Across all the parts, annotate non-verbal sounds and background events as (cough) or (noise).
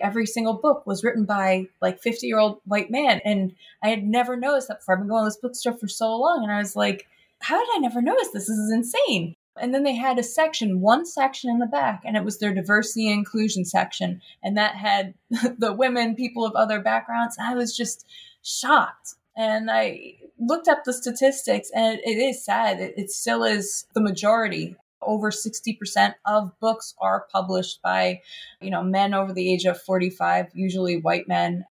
every single book was written by like 50 year old white man. And I had never noticed that before. I've been going to this bookstore for so long. And I was like, how did I never notice this? This is insane. And then they had a section, one section in the back, and it was their diversity and inclusion section. And that had (laughs) the women, people of other backgrounds. I was just shocked. And I looked up the statistics, and it is sad. It, it still is the majority. Over 60% of books are published by, you know, men over the age of 45, usually white men.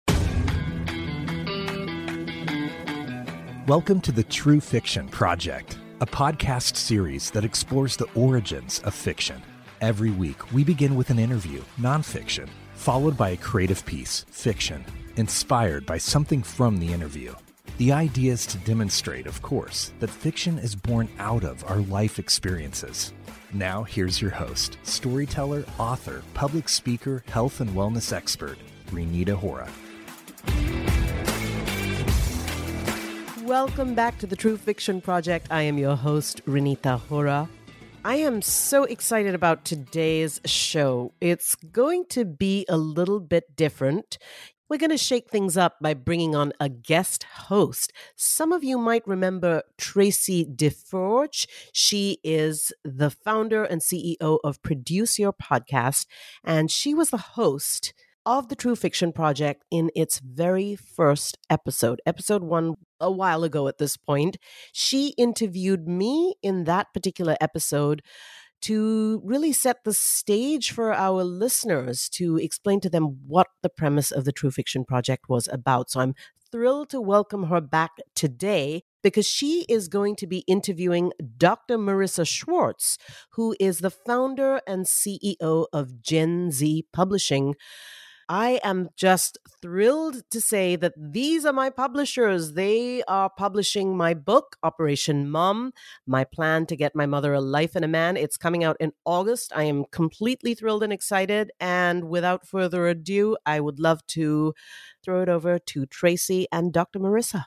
Welcome to the True Fiction Project, a podcast series that explores the origins of fiction. Every week, we begin with an interview, nonfiction, followed by a creative piece, fiction, inspired by something from the interview. The idea is to demonstrate, of course, that fiction is born out of our life experiences. Now, here's your host, storyteller, author, public speaker, health and wellness expert, Reenita Hora. Welcome back to the True Fiction Project. I am your host, Reenita Hora. I am so excited about today's show. It's going to be a little bit different. We're going to shake things up by bringing on a guest host. Some of you might remember Traci DeForge. She is the founder and CEO of Produce Your Podcast, and she was the host of the True Fiction Project in its very first episode, episode one, a while ago at this point. She interviewed me in that particular episode to really set the stage for our listeners to explain to them what the premise of the True Fiction Project was about. So I'm thrilled to welcome her back today because she is going to be interviewing Dr. Morissa Schwartz, who is the founder and CEO of Gen Z Publishing. I am just thrilled to say that these are my publishers. They are publishing my book, Operation Mom, my plan to get my mother a life and a man. It's coming out in August. I am completely thrilled and excited. And without further ado, I would love to throw it over to Traci and Dr. Morissa.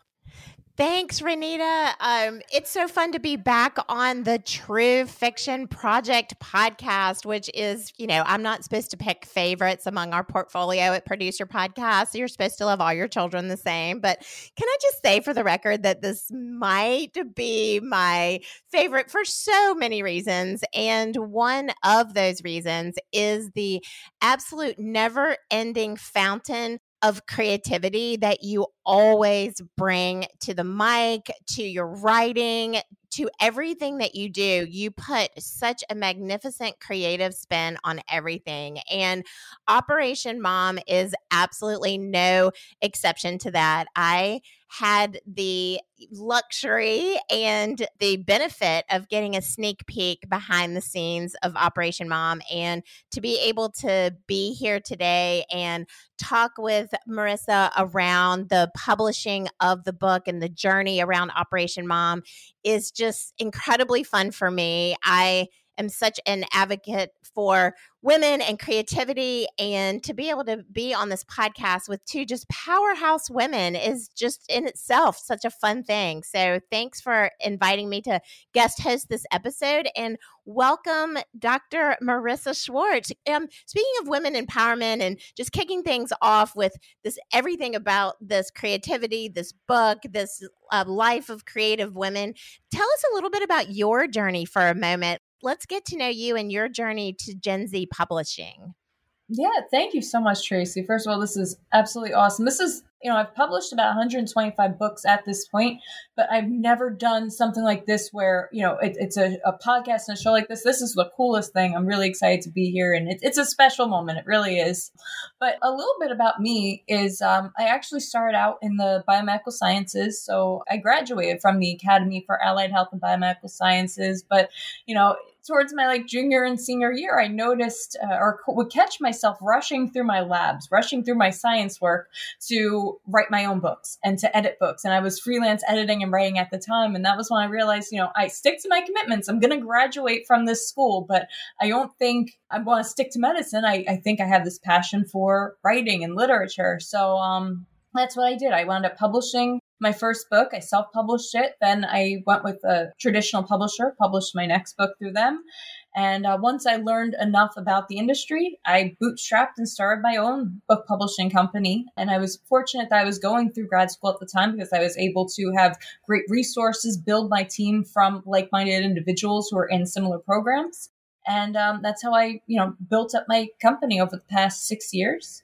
Thanks, Reenita. Um, it's so fun to be back on the True Fiction Project podcast, which is, you know, I'm not supposed to pick favorites among our portfolio at Produce Your Podcast. You're supposed to love all your children the same. But can I just say for the record that this might be my favorite for so many reasons. And one of those reasons is the absolute never ending fountain of creativity that you always bring to the mic, to your writing, to everything that you do. You put such a magnificent creative spin on everything. And Operation Mom is absolutely no exception to that. I had the luxury and the benefit of getting a sneak peek behind the scenes of Operation Mom and to be able to be here today and talk with Morissa around the publishing of the book and the journey around Operation Mom is just incredibly fun for me. I am such an advocate for women and creativity and to be able to be on this podcast with two just powerhouse women is just in itself such a fun thing. So thanks for inviting me to guest host this episode and welcome dr morissa schwartz. Um, speaking of women empowerment and just kicking things off with this everything about this creativity this book this uh, life of creative women tell us a little bit about your journey for a moment let's get to know you and your journey to Gen Z publishing. Yeah, thank you so much, Traci. First of all, this is absolutely awesome. This is, you know, I've published about 125 books at this point, but I've never done something like this where, you know, it, it's a, a, podcast and a show like this. This is the coolest thing. I'm really excited to be here, and it, it's a special moment. It really is. But a little bit about me is um, I actually started out in the biomedical sciences. So I graduated from the Academy for Allied Health and Biomedical Sciences, but, you know, towards my like junior and senior year, I noticed uh, or would catch myself rushing through my labs, rushing through my science work to write my own books and to edit books. And I was freelance editing and writing at the time. And that was when I realized, you know, I stick to my commitments. I'm going to graduate from this school, but I don't think I want to stick to medicine. I, I think I have this passion for writing and literature. So, um, that's what I did. I wound up publishing my first book. I self published it. Then I went with a traditional publisher, published my next book through them. And uh, once I learned enough about the industry, I bootstrapped and started my own book publishing company. And I was fortunate that I was going through grad school at the time because I was able to have great resources, build my team from like minded individuals who are in similar programs. And um, that's how I, you know, built up my company over the past six years.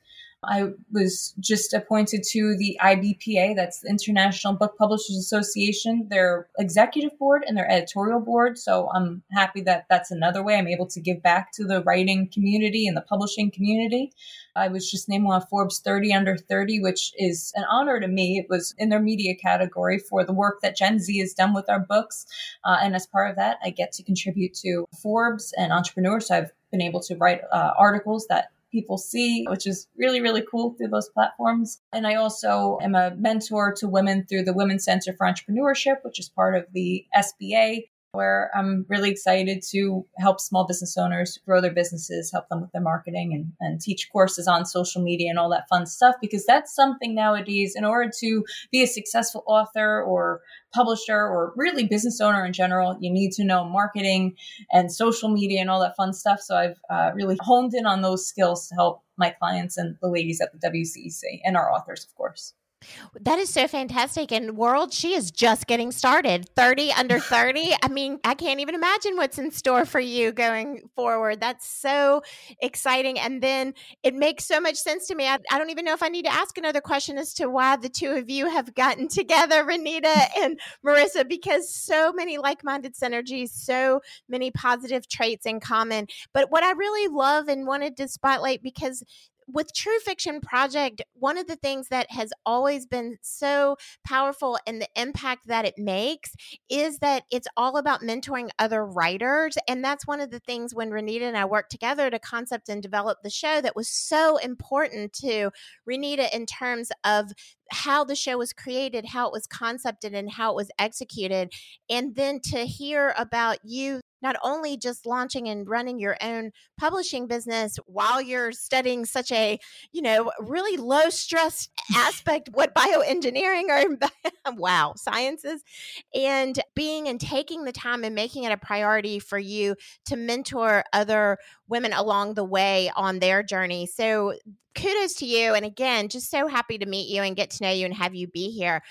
I was just appointed to the IBPA, that's the International Book Publishers Association, their executive board and their editorial board. So I'm happy that that's another way I'm able to give back to the writing community and the publishing community. I was just named of Forbes 30 under 30, which is an honor to me. It was in their media category for the work that Gen Z has done with our books. Uh, and as part of that, I get to contribute to Forbes and Entrepreneurs. So I've been able to write uh, articles that people see, which is really, really cool through those platforms. And I also am a mentor to women through the Women's Center for Entrepreneurship, which is part of the SBA where I'm really excited to help small business owners grow their businesses, help them with their marketing, and, and teach courses on social media and all that fun stuff. Because that's something nowadays, in order to be a successful author or publisher or really business owner in general, you need to know marketing and social media and all that fun stuff. So I've uh, really honed in on those skills to help my clients and the ladies at the WCEC and our authors, of course. That is so fantastic. And world, she is just getting started. 30 under (laughs) 30. I mean, I can't even imagine what's in store for you going forward. That's so exciting. And then it makes so much sense to me. I, I don't even know if I need to ask another question as to why the two of you have gotten (laughs) together, Reenita (laughs) and Morissa, because so many like minded synergies, so many positive traits in common. But what I really love and wanted to spotlight because with True Fiction Project, one of the things that has always been so powerful and the impact that it makes is that it's all about mentoring other writers. And that's one of the things when Reenita and I worked together to concept and develop the show that was so important to Reenita in terms of how the show was created, how it was concepted, and how it was executed. And then to hear about you not only just launching and running your own publishing business while you're studying such a, you know, really low stress aspect, what bioengineering or (laughs) wow, sciences, and being and taking the time and making it a priority for you to mentor other women along the way on their journey. So kudos to you. And again, just so happy to meet you and get to know you and have you be here.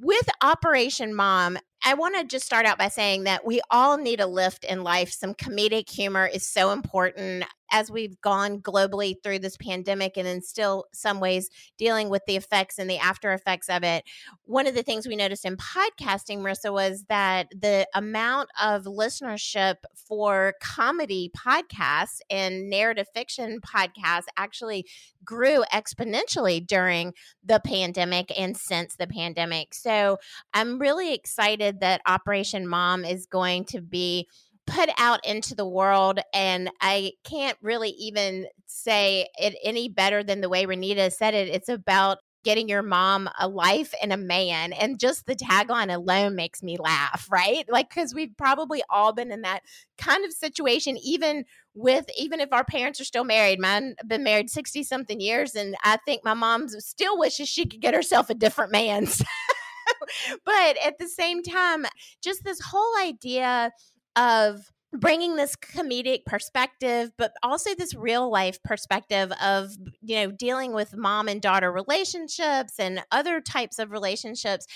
With Operation Mom, I want to just start out by saying that we all need a lift in life. Some comedic humor is so important as we've gone globally through this pandemic and in still some ways dealing with the effects and the after effects of it. One of the things we noticed in podcasting, Morissa, was that the amount of listenership for comedy podcasts and narrative fiction podcasts actually grew exponentially during the pandemic and since the pandemic. So I'm really excited that Operation Mom is going to be put out into the world. And I can't really even say it any better than the way Renita said it. It's about getting your mom a life and a man. And just the tagline alone makes me laugh, right? Like, because we've probably all been in that kind of situation, even with, even if our parents are still married. Mine been married 60 something years. And I think my mom still wishes she could get herself a different man. (laughs) but at the same time, just this whole idea of bringing this comedic perspective but also this real life perspective of you know dealing with mom and daughter relationships and other types of relationships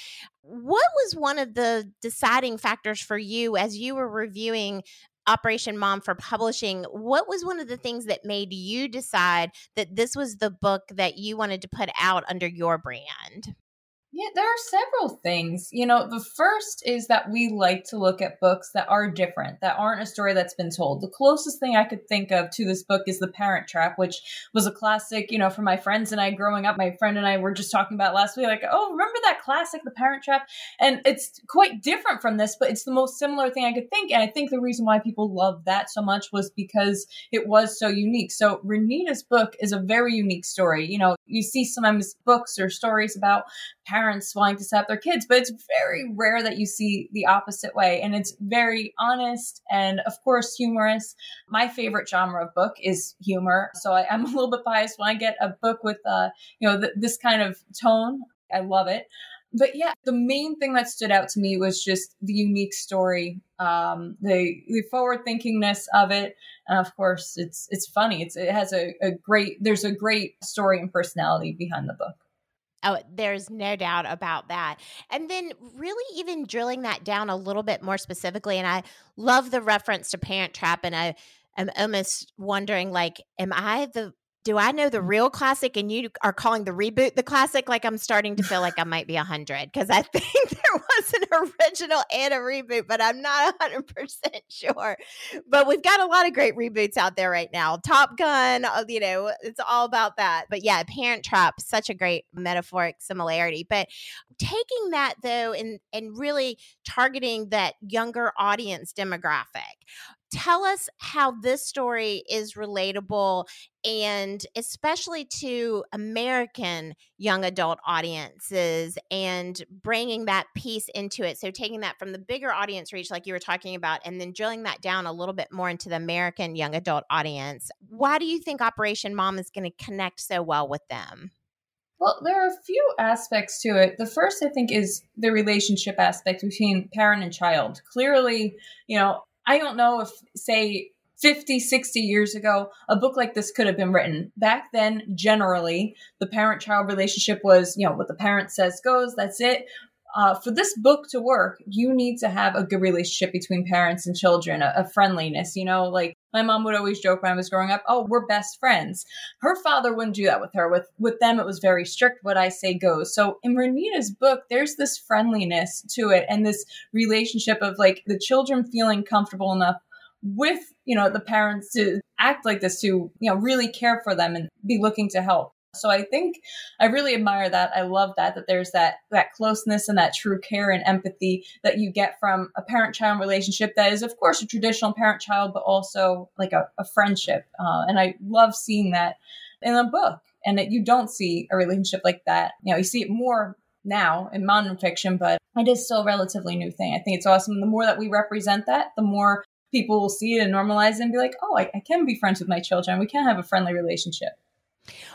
what was one of the deciding factors for you as you were reviewing Operation Mom for publishing, what was one of the things that made you decide that this was the book that you wanted to put out under your brand? Yeah, there are several things. You know, the first is that we like to look at books that are different, that aren't a story that's been told. The closest thing I could think of to this book is The Parent Trap, which was a classic, you know, for my friends and I growing up. My friend and I were just talking about last week, like, oh, remember that classic, The Parent Trap? And it's quite different from this, but it's the most similar thing I could think. And I think the reason why people love that so much was because it was so unique. So Reenita's book is a very unique story. You know, you see sometimes books or stories about parents wanting to set up their kids, but it's very rare that you see the opposite way. And it's very honest and, of course, humorous. My favorite genre of book is humor. So I, am a little bit biased when I get a book with, uh, you know, th- this kind of tone. I love it. But yeah, the main thing that stood out to me was just the unique story, um, the the forward thinkingness of it, and of course, it's it's funny. It's it has a, a great there's a great story and personality behind the book. Oh, there's no doubt about that. And then, really, even drilling that down a little bit more specifically, and I love the reference to Parent Trap, and I am almost wondering, like, am I the do I know the real classic and you are calling the reboot the classic? Like I'm starting to feel like I might be a hundred because I (laughs) think there was an original and a reboot, but I'm not hundred percent sure. But we've got a lot of great reboots out there right now. Top Gun, uh, you know, it's all about that. But yeah, Parent Trap, such a great metaphoric similarity. But taking that though and and really targeting that younger audience demographic tell us how this story is relatable and especially to American young adult audiences and bringing that piece into it. So, taking that from the bigger audience reach, like you were talking about, and then drilling that down a little bit more into the American young adult audience. Why do you think Operation Mom is going to connect so well with them? Well, there are a few aspects to it. The first, I think, is the relationship aspect between parent and child. Clearly, you know, I don't know if, say, 50, 60 years ago, a book like this could have been written. Back then, generally, the parent child relationship was, you know, what the parent says goes, that's it. Uh, for this book to work, you need to have a good relationship between parents and children, a, a, friendliness. You know, like my mom would always joke when I was growing up, "Oh, we're best friends." Her father wouldn't do that with her. With with them, it was very strict. What I say goes. So in Reenita's book, there's this friendliness to it, and this relationship of like the children feeling comfortable enough with you know the parents to act like this to you know really care for them and be looking to help so i think i really admire that i love that that there's that that closeness and that true care and empathy that you get from a parent child relationship that is of course a traditional parent child but also like a, a friendship uh, and i love seeing that in a book and that you don't see a relationship like that you know you see it more now in modern fiction, but it is still a relatively new thing. I think it's awesome. And the more that we represent that, the more people will see it and normalize it and be like, oh, I, I can be friends with my children. We can have a friendly relationship.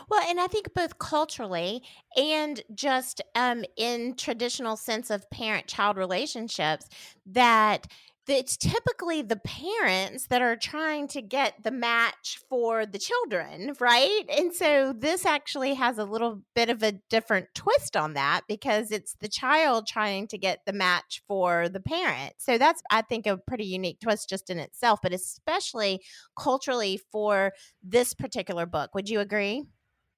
Well, and I think both culturally and just um, in traditional sense of parent child relationships, that it's typically the parents that are trying to get the match for the children, right? And so this actually has a little bit of a different twist on that because it's the child trying to get the match for the parent. So that's, I think, a pretty unique twist just in itself, but especially culturally for this particular book. Would you agree?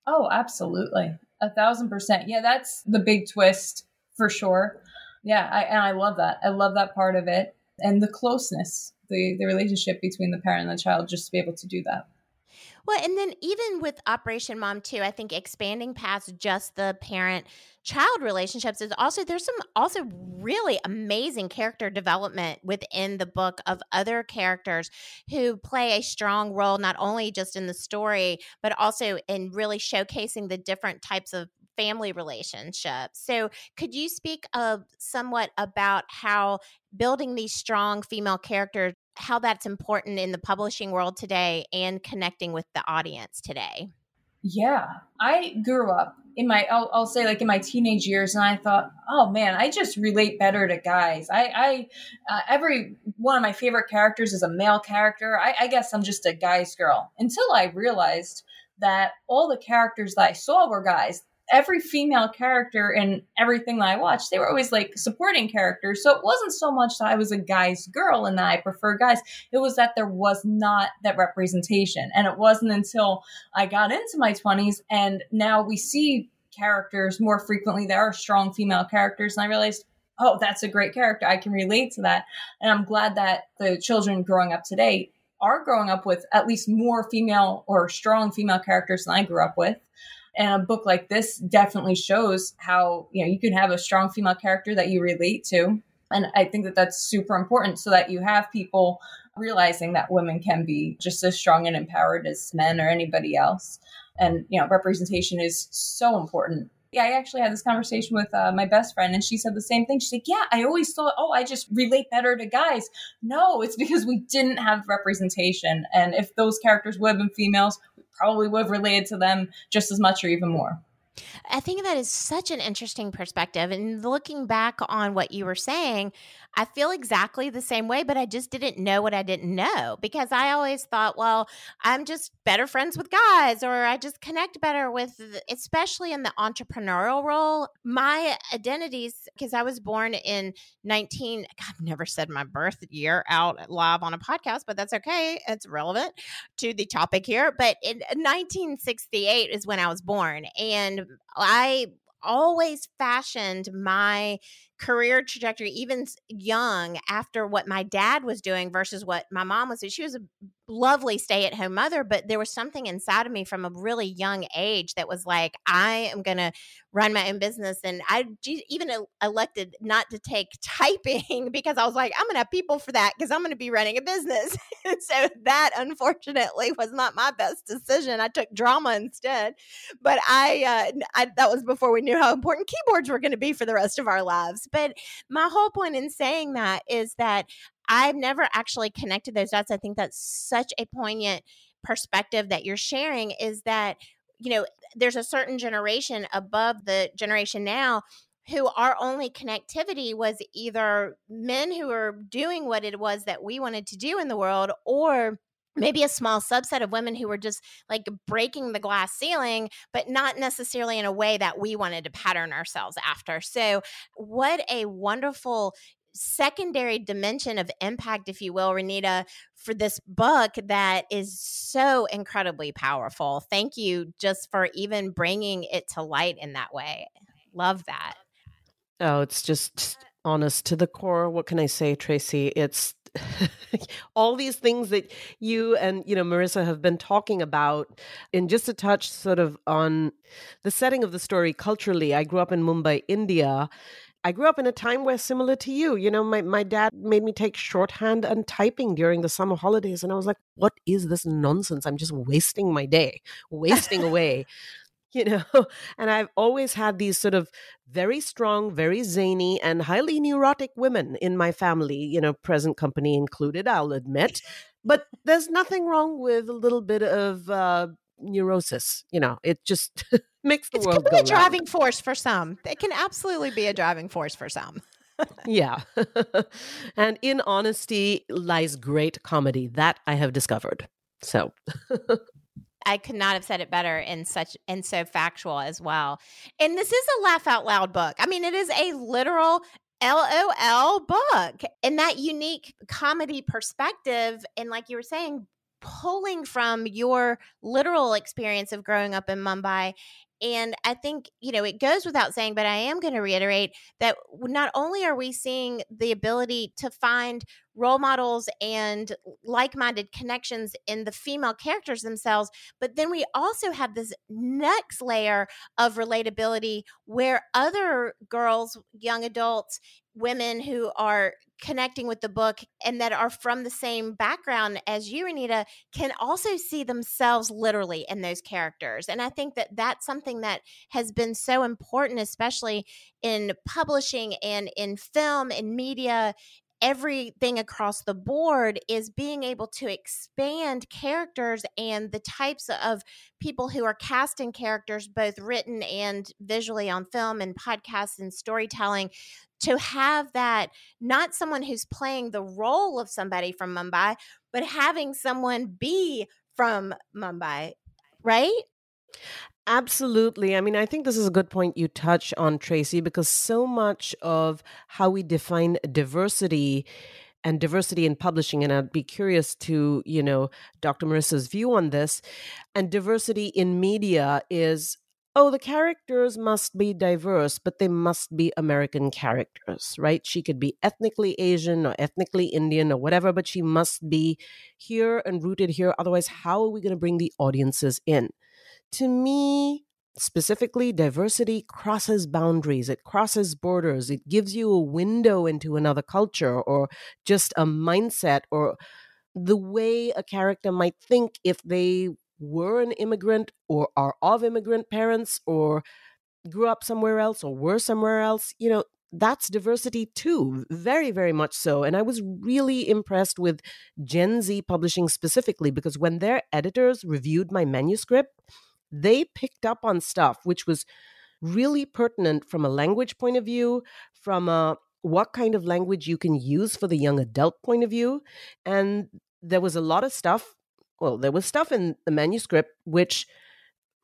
Oh, absolutely. A thousand percent. Yeah, that's the big twist for sure. Yeah, I, and I love that. I love that part of it and the closeness, the, the relationship between the parent and the child, just to be able to do that. Well, and then even with Operation Mom too, I think expanding past just the parent child relationships is also there's some also really amazing character development within the book of other characters who play a strong role not only just in the story but also in really showcasing the different types of family relationships. So, could you speak of somewhat about how building these strong female characters, how that's important in the publishing world today and connecting with the audience today? Yeah, I grew up in my I'll, I'll, say like in my teenage years and i thought oh man i just relate better to guys i i uh, every one of my favorite characters is a male character I, I guess i'm just a guy's girl until i realized that all the characters that i saw were guys every female character in everything that I watched, they were always like supporting characters. So it wasn't so much that I was a guy's girl and that I prefer guys. It was that there was not that representation. And it wasn't until I got into my 20s and now we see characters more frequently. There are strong female characters. And I realized, oh, that's a great character. I can relate to that. And I'm glad that the children growing up today are growing up with at least more female or strong female characters than I grew up with. And a book like this definitely shows how, you know, you can have a strong female character that you relate to. And I think that that's super important so that you have people realizing that women can be just as strong and empowered as men or anybody else. And, you know, representation is so important yeah, I actually had this conversation with uh, my best friend, and she said the same thing. She's like, "Yeah, I always thought, oh, I just relate better to guys." No, it's because we didn't have representation, and if those characters would have been females, probably would have related to them just as much or even more. I think that is such an interesting perspective. And looking back on what you were saying, I feel exactly the same way, but I just didn't know what I didn't know because I always thought, well, I'm just better friends with guys or I just connect better with, especially in the entrepreneurial role. My identities, because I was born in 19, I've never said my birth year out live on a podcast, but that's okay. It's relevant to the topic here. But in uh, 1968 is when I was born. And I always fashioned my career trajectory, even young, after what my dad was doing versus what my mom was doing. She was a lovely stay at home mother, but there was something inside of me from a really young age that was like, I am going to run my own business. And I even elected not to take (laughs) typing because I was like, I'm going to have people for that because I'm going to be running a business. (laughs) so that unfortunately was not my best decision. I took drama instead. But I, uh, I that was before we knew how important keyboards were going to be for the rest of our lives. But my whole point in saying that is that I've never actually connected those dots. I think that's such a poignant perspective that you're sharing is that, you know, there's a certain generation above the generation now who our only connectivity was either men who were doing what it was that we wanted to do in the world or maybe a small subset of women who were just like breaking the glass ceiling, but not necessarily in a way that we wanted to pattern ourselves after. So, what a wonderful secondary dimension of impact, if you will, Reenita, for this book that is so incredibly powerful. Thank you just for even bringing it to light in that way. Love that. Oh, it's just honest to the core. What can I say, Traci? It's (laughs) all these things that you and you know Morissa have been talking about in just a touch sort of on the setting of the story culturally I grew up in Mumbai India I grew up in a time where similar to you, you know, my, my dad made me take shorthand and typing during the summer holidays. And I was like, what is this nonsense? I'm just wasting my day, wasting away. (laughs) You know, and I've always had these sort of very strong, very zany, and highly neurotic women in my family, you know, present company included, I'll admit. But there's nothing wrong with a little bit of uh, neurosis. You know, it just (laughs) makes the it's world go. It's a driving force for some. It can absolutely be a driving force for some. yeah. (laughs) and in honesty lies great comedy. That I have discovered. So I could not have said it better in such and so factual as well. And this is a laugh out loud book. I mean, it is a literal LOL book. And that unique comedy perspective, and like you were saying, pulling from your literal experience of growing up in Mumbai. And I think, you know, it goes without saying, but I am going to reiterate that not only are we seeing the ability to find role models and like minded connections in the female characters themselves. But then we also have this next layer of relatability where other girls, young adults, women who are connecting with the book and that are from the same background as you, Reenita, can also see themselves literally in those characters. And I think that that's something that has been so important, especially in publishing and in film and media everything across the board is being able to expand characters and the types of people who are casting characters, both written and visually on film and podcasts and storytelling, to have that not someone who's playing the role of somebody from Mumbai, but having someone be from Mumbai, right? Absolutely. I mean, I think this is a good point you touch on, Traci, because so much of how we define diversity and diversity in publishing, and I'd be curious to, you know, Dr. Morissa's view on this, and diversity in media is oh, the characters must be diverse, but they must be American characters, right? She could be ethnically Asian or ethnically Indian or whatever, but she must be here and rooted here. Otherwise, how are we going to bring the audiences in? to me, specifically, diversity crosses boundaries, it crosses borders, it gives you a window into another culture or just a mindset or the way a character might think if they were an immigrant or are of immigrant parents or grew up somewhere else or were somewhere else. You know, that's diversity too, very, very much so. And I was really impressed with Gen Z publishing specifically because when their editors reviewed my manuscript, they picked up on stuff which was really pertinent from a language point of view, from a what kind of language you can use for the young adult point of view. And there was a lot of stuff, well, there was stuff in the manuscript which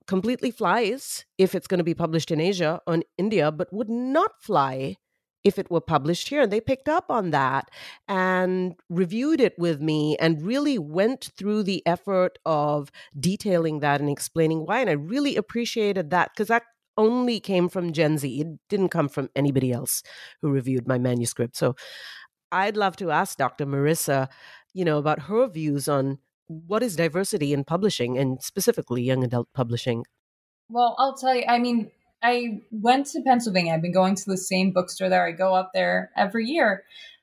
completely flies if it's going to be published in Asia or in India, but would not fly if it were published here. And they picked up on that and reviewed it with me and really went through the effort of detailing that and explaining why. And I really appreciated that because that only came from Gen Z. It didn't come from anybody else who reviewed my manuscript. So I'd love to ask Dr. Morissa, you know, about her views on what is diversity in publishing and specifically young adult publishing. Well, I'll tell you, I mean, I went to Pennsylvania. I've been going to the same bookstore there. I go up there every year.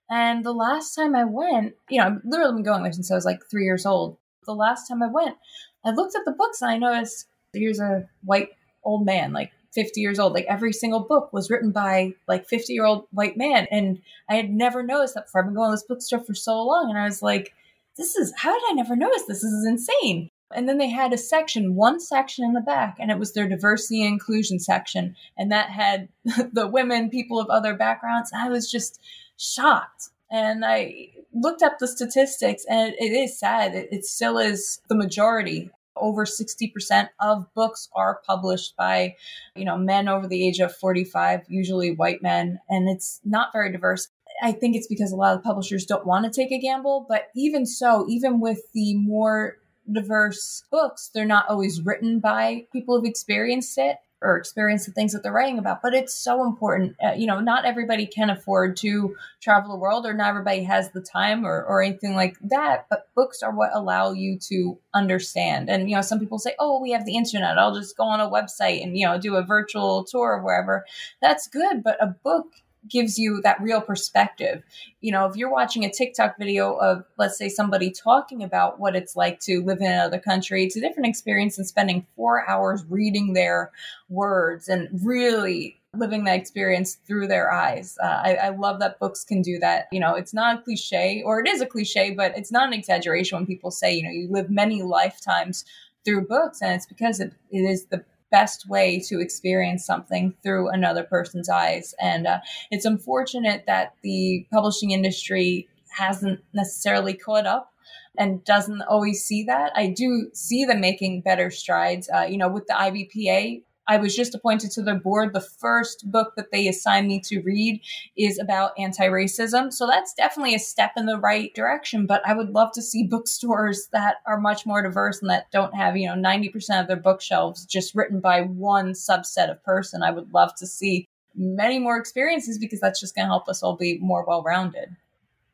And the last time I went, you know, I've literally been going there since I was like three years old. The last time I went, I looked at the books and I noticed here's a white old man, like 50 years old. Like every single book was written by like 50 year old white man. And I had never noticed that before. I've been going to this bookstore for so long. And I was like, this is, how did I never notice this? This is insane. And then they had a section, one section in the back, and it was their diversity and inclusion section. And that had (laughs) the women, people of other backgrounds. I was just shocked. And I looked up the statistics, and it is sad. It, it still is the majority over 60% of books are published by you know men over the age of 45 usually white men and it's not very diverse i think it's because a lot of publishers don't want to take a gamble but even so even with the more diverse books they're not always written by people who've experienced it or experience the things that they're writing about. But it's so important. Uh, you know, not everybody can afford to travel the world, or not everybody has the time or, or anything like that. But books are what allow you to understand. And, you know, some people say, oh, we have the internet. I'll just go on a website and, you know, do a virtual tour of wherever. That's good. But a book gives you that real perspective. You know, if you're watching a TikTok video of, let's say, somebody talking about what it's like to live in another country, it's a different experience than spending four hours reading their words and really living that experience through their eyes. Uh, I, I, love that books can do that. You know, it's not a cliche, or it is a cliche, but it's not an exaggeration when people say, you know, you live many lifetimes through books, and it's because it, it is the best way to experience something through another person's eyes. And uh, it's unfortunate that the publishing industry hasn't necessarily caught up and doesn't always see that. I do see them making better strides. Uh, you know, with the IBPA, I was just appointed to the board. The first book that they assigned me to read is about anti racism. So that's definitely a step in the right direction. But I would love to see bookstores that are much more diverse and that don't have, you know, 90% of their bookshelves just written by one subset of person. I would love to see many more experiences because that's just going to help us all be more well rounded.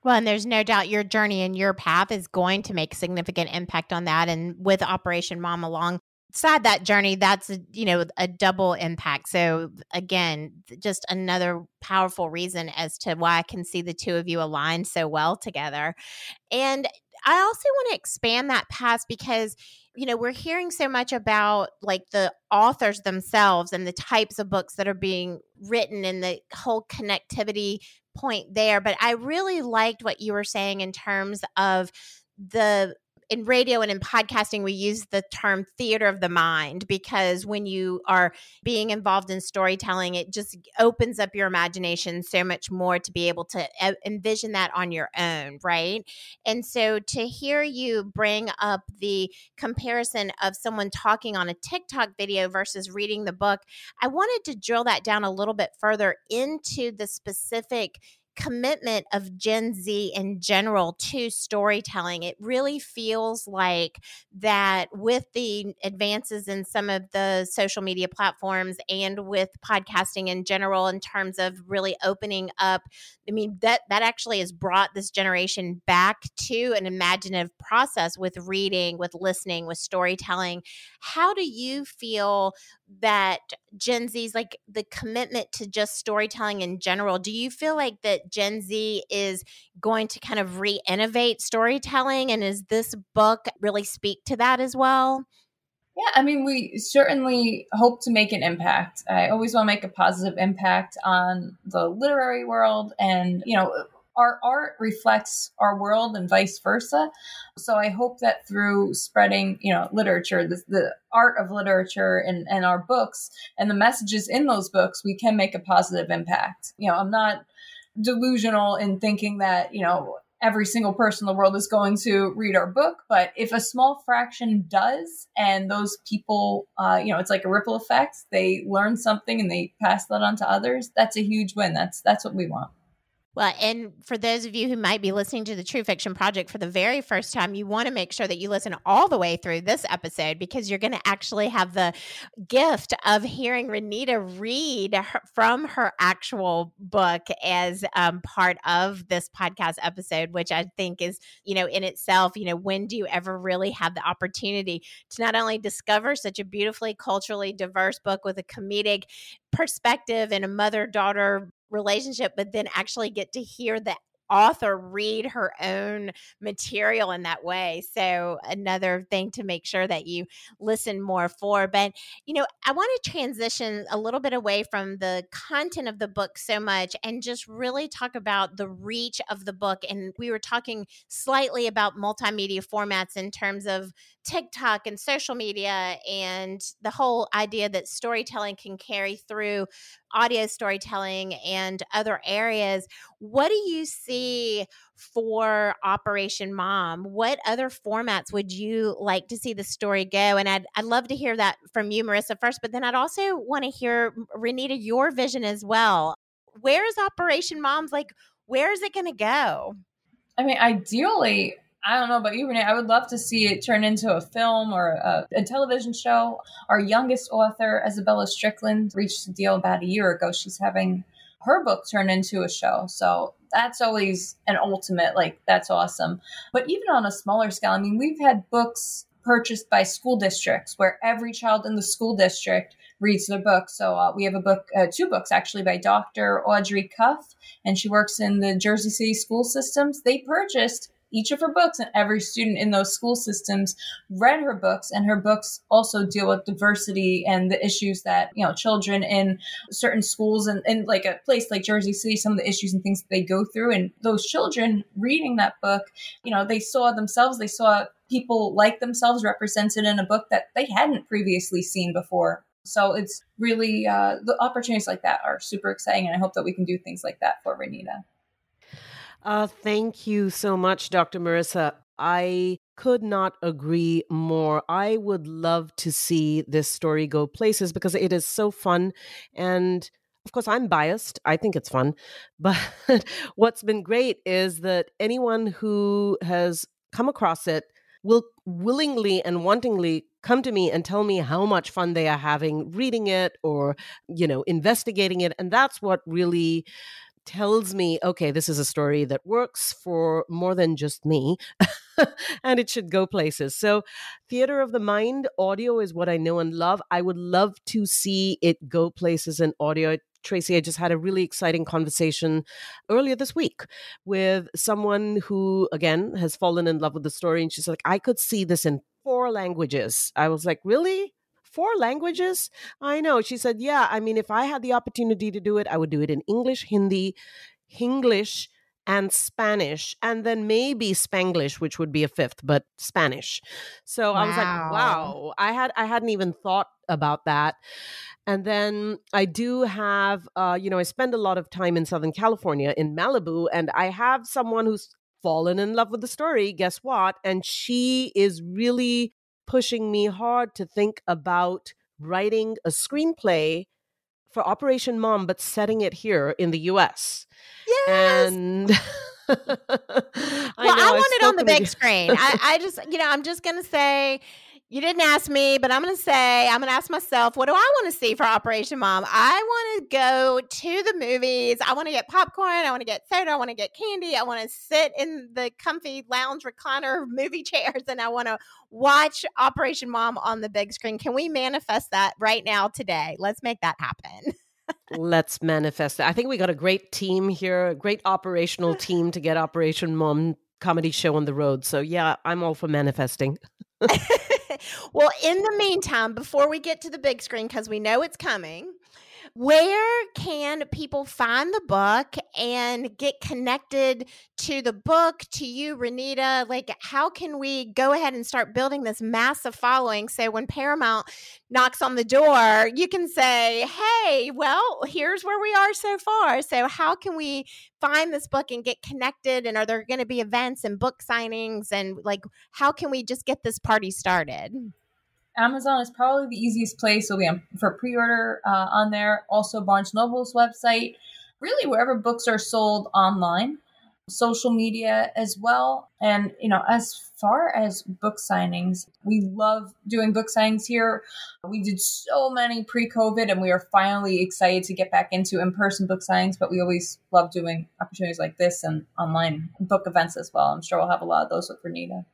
Well, and there's no doubt your journey and your path is going to make significant impact on that. And with Operation Mom Along, sad that journey that's a, you know a double impact. So again just another powerful reason as to why i can see the two of you aligned so well together. And i also want to expand that past because you know we're hearing so much about like the authors themselves and the types of books that are being written and the whole connectivity point there but i really liked what you were saying in terms of the in radio and in podcasting, we use the term theater of the mind because when you are being involved in storytelling, it just opens up your imagination so much more to be able to envision that on your own, right? And so to hear you bring up the comparison of someone talking on a TikTok video versus reading the book, I wanted to drill that down a little bit further into the specific commitment of Gen Z in general to storytelling. It really feels like that with the advances in some of the social media platforms and with podcasting in general in terms of really opening up I mean that that actually has brought this generation back to an imaginative process with reading, with listening, with storytelling. How do you feel that Gen Z's like the commitment to just storytelling in general? Do you feel like that Gen Z is going to kind of re-innovate storytelling and is this book really speak to that as well? Yeah, I mean, we certainly hope to make an impact. I always want to make a positive impact on the literary world. And, you know, our art reflects our world and vice versa. So I hope that through spreading, you know, literature, the, the art of literature and, and our books and the messages in those books, we can make a positive impact. You know, I'm not delusional in thinking that, you know, every single person in the world is going to read our book but if a small fraction does and those people uh, you know it's like a ripple effect they learn something and they pass that on to others that's a huge win that's that's what we want well, and for those of you who might be listening to the True Fiction Project for the very first time, you want to make sure that you listen all the way through this episode because you're going to actually have the gift of hearing Reenita read her, from her actual book as um, part of this podcast episode, which I think is, you know, in itself, you know, when do you ever really have the opportunity to not only discover such a beautifully culturally diverse book with a comedic perspective and a mother daughter relationship, but then actually get to hear the author read her own material in that way. So, another thing to make sure that you listen more for. But, you know, I want to transition a little bit away from the content of the book so much and just really talk about the reach of the book. And we were talking slightly about multimedia formats in terms of TikTok and social media and the whole idea that storytelling can carry through audio storytelling and other areas. What do you see for Operation Mom? What other formats would you like to see the story go? And I'd, I'd love to hear that from you, Morissa, first, but then I'd also want to hear, Reenita, your vision as well. Where is Operation Mom's like, where is it going to go? I mean, ideally, I don't know about you, Renee. I would love to see it turn into a film or a, a, television show. Our youngest author, Isabella Strickland, reached a deal about a year ago. She's having her book turned into a show. So that's always an ultimate, like, that's awesome. But even on a smaller scale, I mean, we've had books purchased by school districts where every child in the school district reads their book. So uh, we have a book, uh, two books actually by Dr. Audrey Cuff, and she works in the Jersey City school systems. They purchased each of her books, and every student in those school systems read her books. And her books also deal with diversity and the issues that you know children in certain schools and in like a place like Jersey City, some of the issues and things that they go through. And those children reading that book, you know, they saw themselves, they saw people like themselves represented in a book that they hadn't previously seen before. So it's really uh, the opportunities like that are super exciting, and I hope that we can do things like that for Reenita. Uh, thank you so much, Dr. Morissa. I could not agree more. I would love to see this story go places because it is so fun. And of course, I'm biased. I think it's fun. (laughs) But what's been great is that anyone who has come across it will willingly and wantingly come to me and tell me how much fun they are having reading it or you know investigating it and that's what really tells me, okay, this is a story that works for more than just me (laughs) and it should go places. So, theater of the mind, audio is what I know and love. I would love to see it go places in audio. Traci, I just had a really exciting conversation earlier this week with someone who, again, has fallen in love with the story. And she's like, I could see this in four languages. I was like, really? Four languages? I know. She said, Yeah, I mean, if I had the opportunity to do it, I would do it in English, Hindi, Hinglish, and Spanish, and then maybe Spanglish, which would be a fifth, but Spanish. So wow. I was like, wow, I had I hadn't even thought about that. And then I do have, uh, you know, I spend a lot of time in Southern California in Malibu, and I have someone who's fallen in love with the story. Guess what? And she is really pushing me hard to think about writing a screenplay for Operation Mom, but setting it here in the US. Yes. And (laughs) well, I, I want it on the big screen. I, I just, you know, I'm just going to say you didn't ask me, but I'm going to say, I'm going to ask myself, what do I want to see for Operation Mom? I want to go to the movies. I want to get popcorn. I want to get soda. I want to get candy. I want to sit in the comfy lounge recliner (laughs) movie chairs and I want to watch Operation Mom on the big screen. Can we manifest that right now today? Let's make that happen. (laughs) Let's manifest it. I think we got a great team here, a great operational team to get Operation Mom comedy show on the road. So yeah, I'm all for manifesting. (laughs) well, in the meantime, before we get to the big screen, because we know it's coming, where can people find the book and get connected to the book, to you, Reenita? Like, how can we go ahead and start building this massive following? So when Paramount knocks on the door, you can say, hey, well, here's where we are so far. So, how can we find this book and get connected? And are there going to be events and book signings? And like, how can we just get this party started? Amazon is probably the easiest place. So we have for pre-order uh, on there. Also, Barnes Noble's website. Really, wherever books are sold online, social media as well. And you know, as far as book signings, we love doing book signings here. We did so many pre-COVID, and we are finally excited to get back into in-person book signings. But we always love doing opportunities like this and online book events as well. I'm sure we'll have a lot of those with Reenita.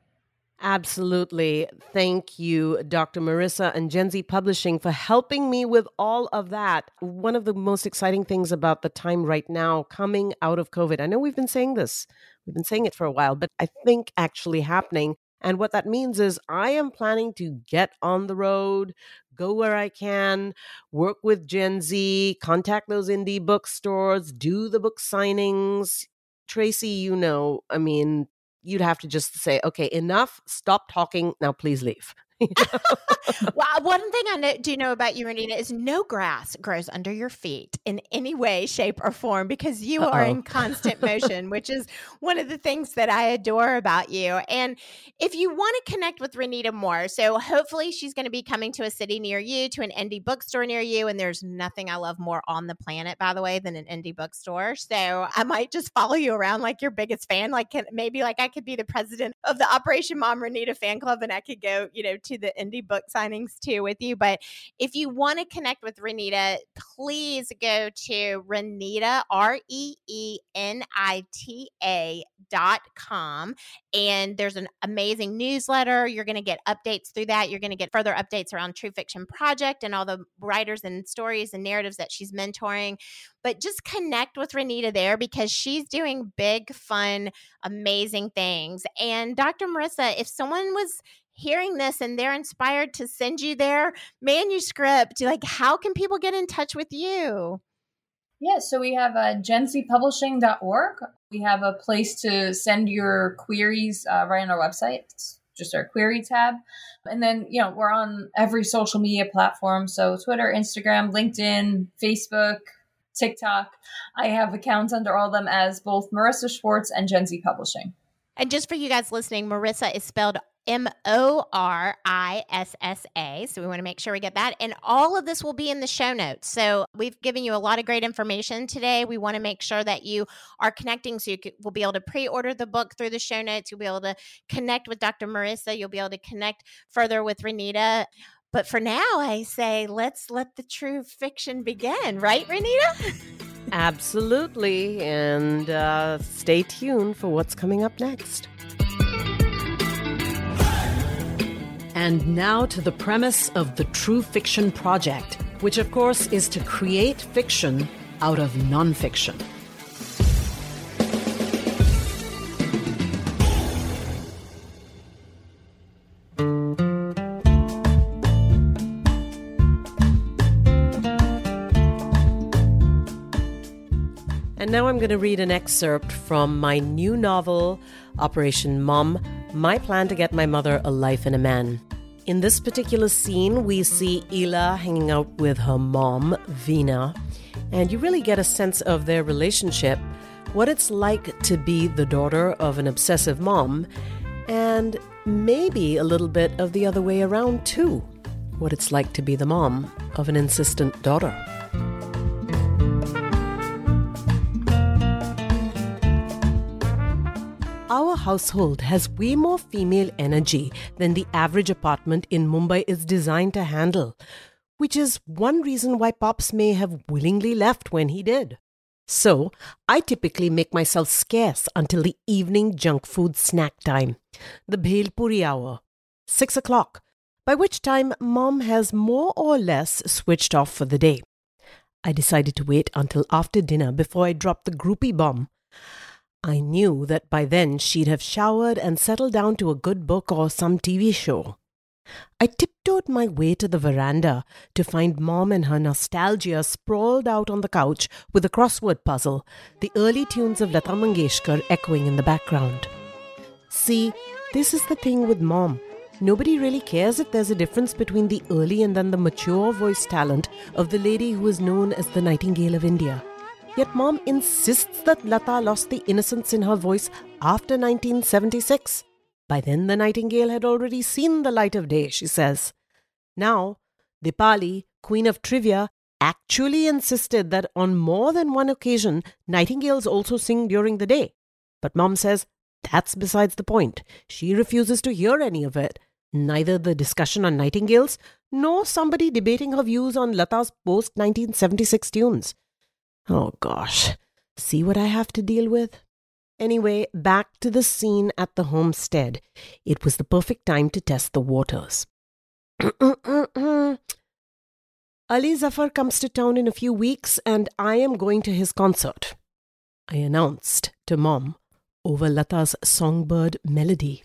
Absolutely. Thank you, Dr. Morissa and Gen Z Publishing, for helping me with all of that. One of the most exciting things about the time right now coming out of COVID, I know we've been saying this, we've been saying it for a while, but I think actually happening. And what that means is I am planning to get on the road, go where I can, work with Gen Z, contact those indie bookstores, do the book signings. Traci, you know, I mean, you'd have to just say, okay, enough, stop talking, now please leave. (laughs) (laughs) well, one thing I know, do know about you, Reenita, is no grass grows under your feet in any way, shape, or form because you Uh-oh. are in constant motion, which is one of the things that I adore about you. And if you want to connect with Reenita more, so hopefully she's going to be coming to a city near you, to an indie bookstore near you. And there's nothing I love more on the planet, by the way, than an indie bookstore. So I might just follow you around like your biggest fan. Like, can, maybe like I could be the president of the Operation Mom Reenita fan club and I could go, you know, to the indie book signings too with you. But if you want to connect with Reenita, please go to Reenita, R E E N I T A dot com. And there's an amazing newsletter. You're going to get updates through that. You're going to get further updates around True Fiction Project and all the writers and stories and narratives that she's mentoring. But just connect with Reenita there because she's doing big, fun, amazing things. And Dr. Morissa, if someone was hearing this and they're inspired to send you their manuscript, like how can people get in touch with you? Yeah, so we have uh, genzpublishing.org. We have a place to send your queries uh, right on our website. It's just our query tab. And then, you know, we're on every social media platform. So Twitter, Instagram, LinkedIn, Facebook, TikTok. I have accounts under all of them as both Morissa Schwartz and Gen Z Publishing. And just for you guys listening, Morissa is spelled M O R I S S A. So we want to make sure we get that. And all of this will be in the show notes. So we've given you a lot of great information today. We want to make sure that you are connecting so you will be able to pre order the book through the show notes. You'll be able to connect with Dr. Morissa. You'll be able to connect further with Reenita. But for now, I say let's let the true fiction begin, right, Reenita? Absolutely. And uh, stay tuned for what's coming up next. And now to the premise of the True Fiction Project, which of course is to create fiction out of nonfiction. And now I'm going to read an excerpt from my new novel, Operation Mom My Plan to Get My Mother a Life in a Man. In this particular scene, we see Ela hanging out with her mom, Vina, and you really get a sense of their relationship, what it's like to be the daughter of an obsessive mom, and maybe a little bit of the other way around, too. What it's like to be the mom of an insistent daughter. Household has way more female energy than the average apartment in Mumbai is designed to handle, which is one reason why Pops may have willingly left when he did. So, I typically make myself scarce until the evening junk food snack time, the Bhelpuri hour, 6 o'clock, by which time mom has more or less switched off for the day. I decided to wait until after dinner before I dropped the groupie bomb. I knew that by then she'd have showered and settled down to a good book or some TV show. I tiptoed my way to the veranda to find Mom and her nostalgia sprawled out on the couch with a crossword puzzle, the early tunes of Lata Mangeshkar echoing in the background. See, this is the thing with Mom. Nobody really cares if there's a difference between the early and then the mature voice talent of the lady who is known as the Nightingale of India. Yet Mom insists that Lata lost the innocence in her voice after 1976. By then, the nightingale had already seen the light of day, she says. Now, Dipali, queen of trivia, actually insisted that on more than one occasion, nightingales also sing during the day. But Mom says that's besides the point. She refuses to hear any of it. Neither the discussion on nightingales nor somebody debating her views on Lata's post 1976 tunes. Oh gosh, see what I have to deal with? Anyway, back to the scene at the homestead. It was the perfect time to test the waters. (clears throat) Ali Zafar comes to town in a few weeks, and I am going to his concert. I announced to Mom over Lata's songbird melody.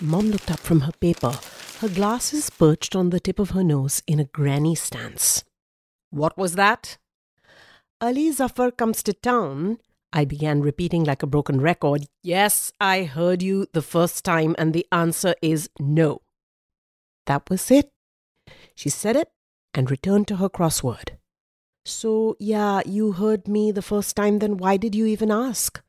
Mom looked up from her paper, her glasses perched on the tip of her nose in a granny stance. What was that? Ali Zafar comes to town I began repeating like a broken record, Yes, I heard you the first time, and the answer is no. That was it. She said it and returned to her crossword. So, yeah, you heard me the first time, then why did you even ask?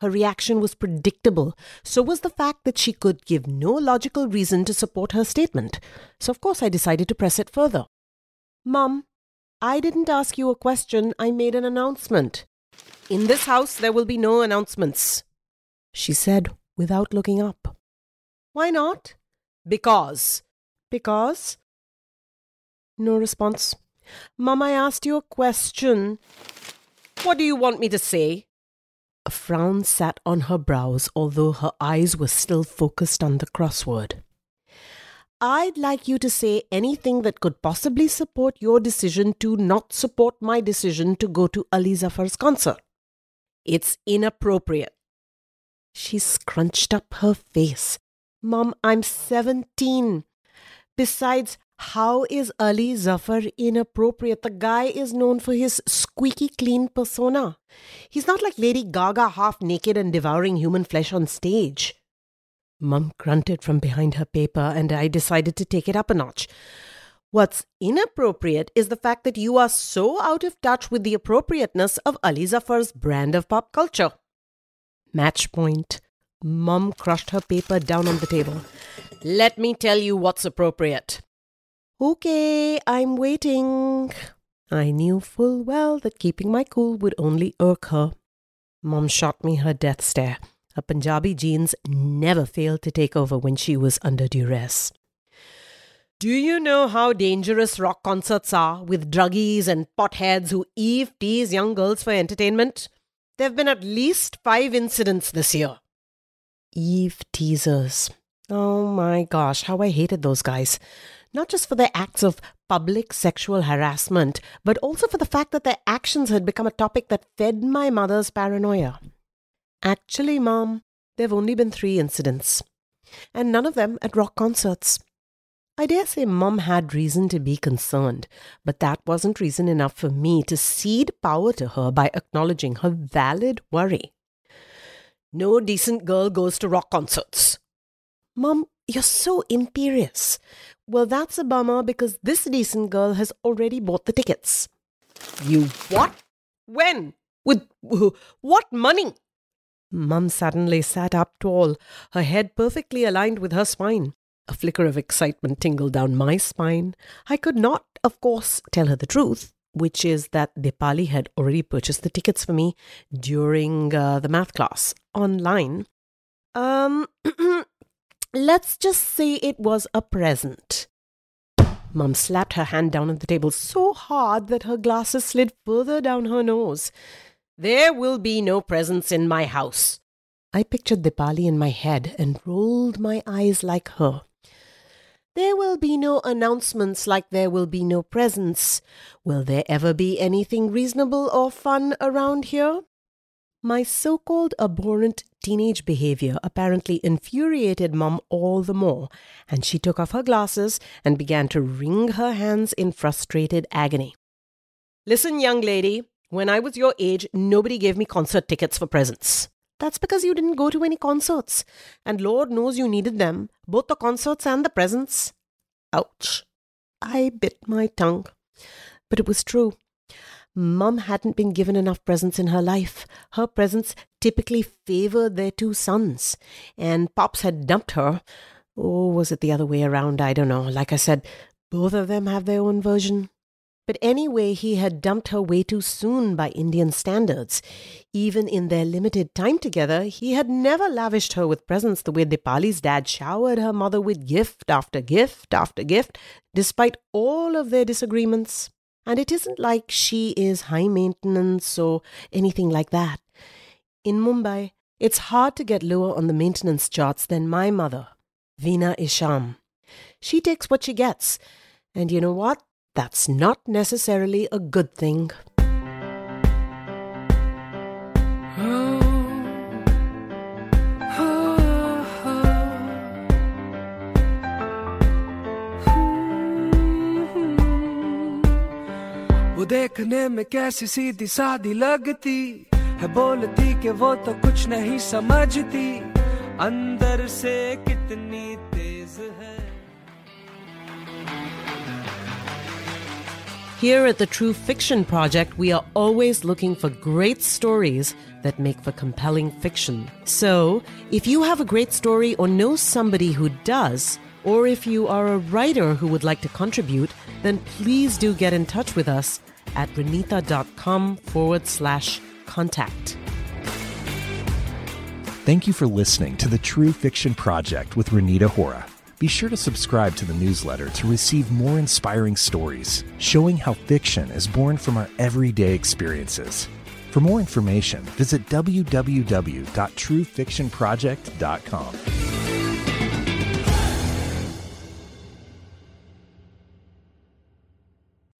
Her reaction was predictable. So was the fact that she could give no logical reason to support her statement. So, of course, I decided to press it further. Mum, I didn't ask you a question, I made an announcement. In this house, there will be no announcements, she said without looking up. Why not? Because. Because? No response. Mum, I asked you a question. What do you want me to say? A frown sat on her brows, although her eyes were still focused on the crossword. I'd like you to say anything that could possibly support your decision to not support my decision to go to Ali Zafar's concert. It's inappropriate. She scrunched up her face. Mom, I'm 17. Besides, how is Ali Zafar inappropriate? The guy is known for his squeaky clean persona. He's not like Lady Gaga half naked and devouring human flesh on stage. Mum grunted from behind her paper, and I decided to take it up a notch. What's inappropriate is the fact that you are so out of touch with the appropriateness of Ali Zafar's brand of pop culture. Match point. Mum crushed her paper down on the table. Let me tell you what's appropriate. Okay, I'm waiting. I knew full well that keeping my cool would only irk her. Mom shot me her death stare. Her Punjabi genes never failed to take over when she was under duress. Do you know how dangerous rock concerts are with druggies and potheads who eve tease young girls for entertainment? There have been at least five incidents this year. Eve teasers. Oh my gosh, how I hated those guys. Not just for their acts of public sexual harassment, but also for the fact that their actions had become a topic that fed my mother's paranoia. Actually, Mom, there have only been three incidents, and none of them at rock concerts. I dare say Mum had reason to be concerned, but that wasn't reason enough for me to cede power to her by acknowledging her valid worry. No decent girl goes to rock concerts. Mum, you're so imperious. Well, that's a bummer because this decent girl has already bought the tickets. You what? When? With what money? Mum suddenly sat up tall, her head perfectly aligned with her spine. A flicker of excitement tingled down my spine. I could not, of course, tell her the truth, which is that Dipali had already purchased the tickets for me during uh, the math class online. Um, (clears throat) let's just say it was a present. Mum slapped her hand down on the table so hard that her glasses slid further down her nose. There will be no presents in my house. I pictured Dipali in my head and rolled my eyes like her. There will be no announcements like there will be no presents. Will there ever be anything reasonable or fun around here? My so called abhorrent teenage behavior apparently infuriated Mum all the more, and she took off her glasses and began to wring her hands in frustrated agony. Listen, young lady, when I was your age, nobody gave me concert tickets for presents. That's because you didn't go to any concerts, and Lord knows you needed them, both the concerts and the presents. Ouch. I bit my tongue. But it was true. Mum hadn't been given enough presents in her life. Her presents typically favored their two sons, and Pops had dumped her. Or was it the other way around? I don't know. Like I said, both of them have their own version. But anyway, he had dumped her way too soon by Indian standards. Even in their limited time together, he had never lavished her with presents the way Dipali's dad showered her mother with gift after gift after gift, despite all of their disagreements. And it isn't like she is high maintenance or anything like that. In Mumbai, it's hard to get lower on the maintenance charts than my mother, Veena Isham. She takes what she gets. And you know what? That's not necessarily a good thing. वो देखने में कैसी सीधी सादी लगती है बोलती कि वो तो कुछ नहीं समझती अंदर से कितनी तेज है Here at the True Fiction Project, we are always looking for great stories that make for compelling fiction. So, if you have a great story or know somebody who does, or if you are a writer who would like to contribute, then please do get in touch with us at reenita.com forward slash contact. Thank you for listening to the True Fiction Project with Reenita Hora. Be sure to subscribe to the newsletter to receive more inspiring stories showing how fiction is born from our everyday experiences. For more information, visit www.truefictionproject.com.